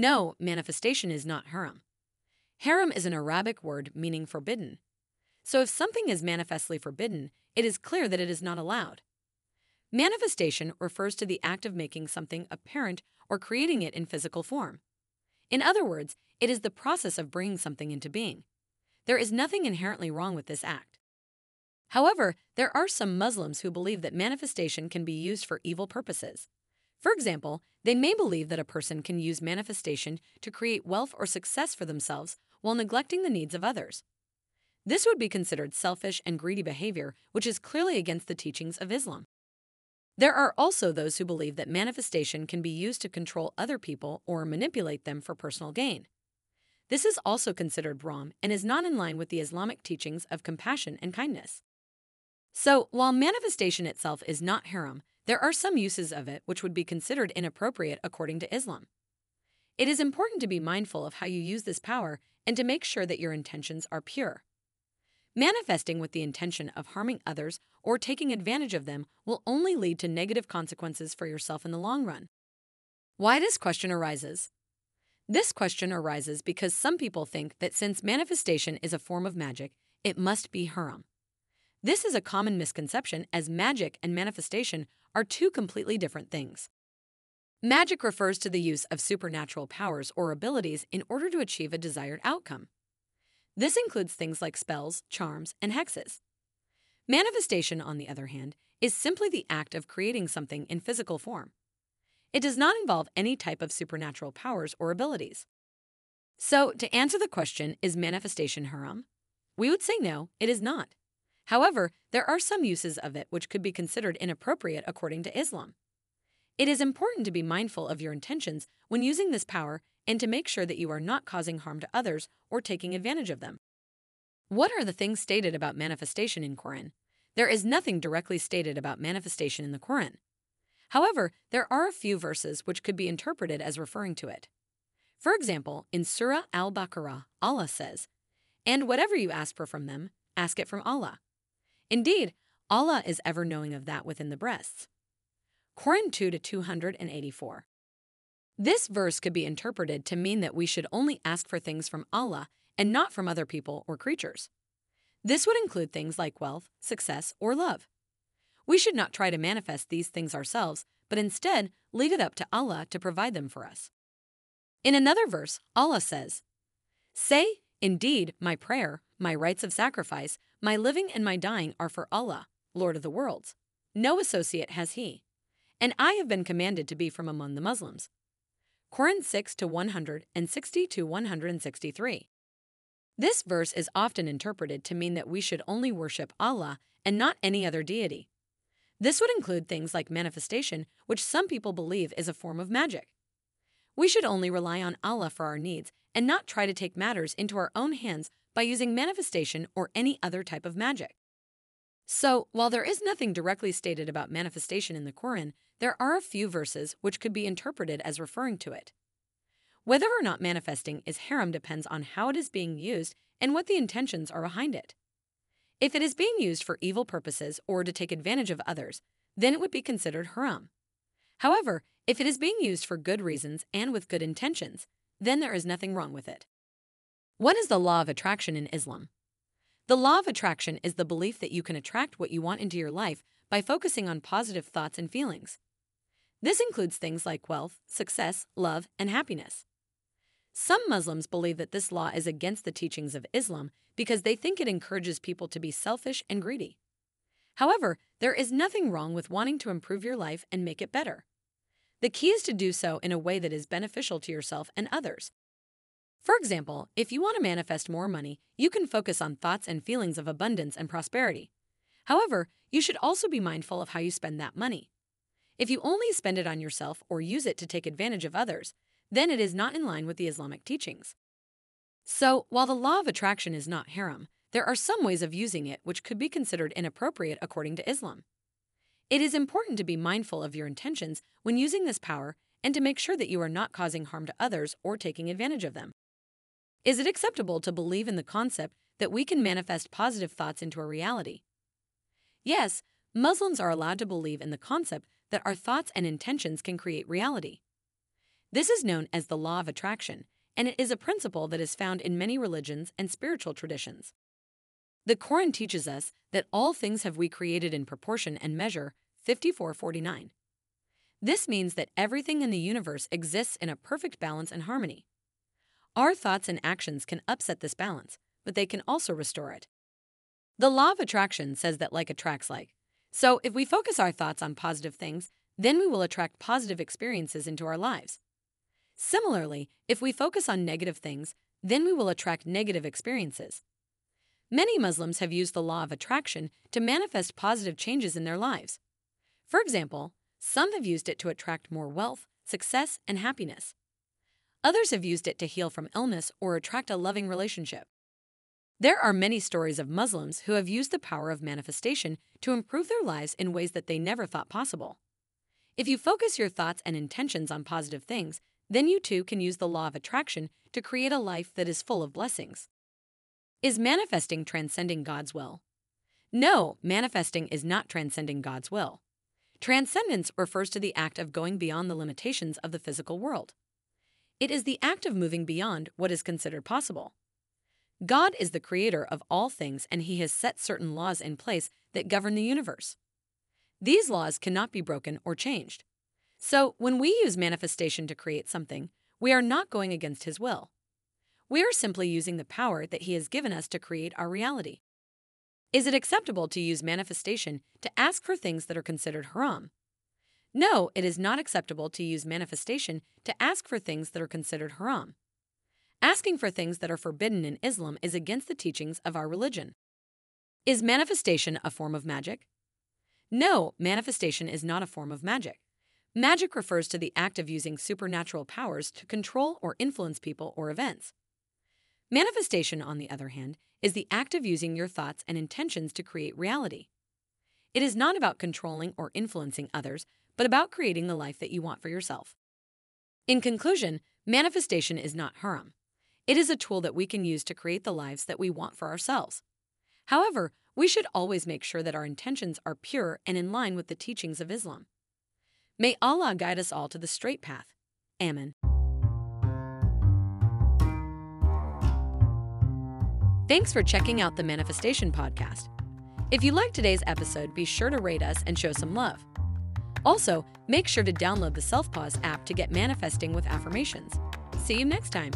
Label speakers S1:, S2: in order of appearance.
S1: No, manifestation is not haram. Haram is an Arabic word meaning forbidden. So if something is manifestly forbidden, it is clear that it is not allowed. Manifestation refers to the act of making something apparent or creating it in physical form. In other words, it is the process of bringing something into being. There is nothing inherently wrong with this act. However, there are some Muslims who believe that manifestation can be used for evil purposes. For example, they may believe that a person can use manifestation to create wealth or success for themselves while neglecting the needs of others. This would be considered selfish and greedy behavior, which is clearly against the teachings of Islam. There are also those who believe that manifestation can be used to control other people or manipulate them for personal gain. This is also considered wrong and is not in line with the Islamic teachings of compassion and kindness. So, while manifestation itself is not haram, there are some uses of it which would be considered inappropriate according to Islam. It is important to be mindful of how you use this power and to make sure that your intentions are pure. Manifesting with the intention of harming others or taking advantage of them will only lead to negative consequences for yourself in the long run. Why this question arises? This question arises because some people think that since manifestation is a form of magic, it must be haram. This is a common misconception as magic and manifestation are two completely different things. Magic refers to the use of supernatural powers or abilities in order to achieve a desired outcome. This includes things like spells, charms, and hexes. Manifestation, on the other hand, is simply the act of creating something in physical form. It does not involve any type of supernatural powers or abilities. So, to answer the question, is manifestation haram? We would say no, it is not. However, there are some uses of it which could be considered inappropriate according to Islam. It is important to be mindful of your intentions when using this power and to make sure that you are not causing harm to others or taking advantage of them. What are the things stated about manifestation in Quran? There is nothing directly stated about manifestation in the Quran. However, there are a few verses which could be interpreted as referring to it. For example, in Surah Al Baqarah, Allah says, And whatever you ask for from them, ask it from Allah. Indeed, Allah is ever knowing of that within the breasts. Quran 2 to 284. This verse could be interpreted to mean that we should only ask for things from Allah and not from other people or creatures. This would include things like wealth, success, or love. We should not try to manifest these things ourselves, but instead leave it up to Allah to provide them for us. In another verse, Allah says, Say, indeed, my prayer, my rites of sacrifice, my living and my dying are for Allah, Lord of the worlds. No associate has He. And I have been commanded to be from among the Muslims. Quran 6 to 160 to 163. This verse is often interpreted to mean that we should only worship Allah and not any other deity. This would include things like manifestation, which some people believe is a form of magic. We should only rely on Allah for our needs and not try to take matters into our own hands by using manifestation or any other type of magic. So, while there is nothing directly stated about manifestation in the Quran, there are a few verses which could be interpreted as referring to it. Whether or not manifesting is haram depends on how it is being used and what the intentions are behind it. If it is being used for evil purposes or to take advantage of others, then it would be considered haram. However, if it is being used for good mm. reasons and with good intentions, then there is nothing wrong with it. What is the law of attraction in Islam? The law of attraction is the belief that you can attract what you want into your life by focusing on positive thoughts and feelings. This includes things like wealth, success, love, and happiness. Some Muslims believe that this law is against the teachings of Islam because they think it encourages people to be selfish and greedy. However, there is nothing wrong with wanting to improve your life and make it better. The key is to do so in a way that is beneficial to yourself and others, for example, if you want to manifest more money, you can focus on thoughts and feelings of abundance and prosperity. However, you should also be mindful of how you spend that money. If you only spend it on yourself or use it to take advantage of others, then it is not in line with the Islamic teachings. So, while the law of attraction is not haram, there are some ways of using it which could be considered inappropriate according to Islam. It is important to be mindful of your intentions when using this power and to make sure that you are not causing harm to others or taking advantage of them. Is it acceptable to believe in the concept that we can manifest positive thoughts into a reality? Yes, Muslims are allowed to believe in the concept that our thoughts and intentions can create reality. This is known as the law of attraction, and it is a principle that is found in many religions and spiritual traditions. The Quran teaches us that all things have we created in proportion and measure 5449. This means that everything in the universe exists in a perfect balance and harmony. Our thoughts and actions can upset this balance, but they can also restore it. The law of attraction says that like attracts like. So if we focus our thoughts on positive things, then we will attract positive experiences into our lives. Similarly, if we focus on negative things, then we will attract negative experiences. Many Muslims have used the law of attraction to manifest positive changes in their lives. For example, some have used it to attract more wealth, success, and happiness. Others have used it to heal from illness or attract a loving relationship. There are many stories of Muslims who have used the power of manifestation to improve their lives in ways that they never thought possible. If you focus your thoughts and intentions on positive things, then you too can use the law of attraction to create a life that is full of blessings. Is manifesting transcending God's will? No, manifesting is not transcending God's will. Transcendence refers to the act of going beyond the limitations of the physical world. It is the act of moving beyond what is considered possible. God is the creator of all things and he has set certain laws in place that govern the universe. These laws cannot be broken or changed. So, when we use manifestation to create something, we are not going against his will. We are simply using the power that he has given us to create our reality. Is it acceptable to use manifestation to ask for things that are considered haram? No, it is not acceptable to use manifestation to ask for things that are considered haram. Asking for things that are forbidden in Islam is against the teachings of our religion. Is manifestation a form of magic? No, manifestation is not a form of magic. Magic refers to the act of using supernatural powers to control or influence people or events. Manifestation, on the other hand, is the act of using your thoughts and intentions to create reality. It is not about controlling or influencing others, but about creating the life that you want for yourself. In conclusion, manifestation is not haram. It is a tool that we can use to create the lives that we want for ourselves. However, we should always make sure that our intentions are pure and in line with the teachings of Islam. May Allah guide us all to the straight path. Amen. Thanks for checking out the Manifestation Podcast. If you liked today's episode, be sure to rate us and show some love. Also, make sure to download the Self Pause app to get manifesting with affirmations. See you next time.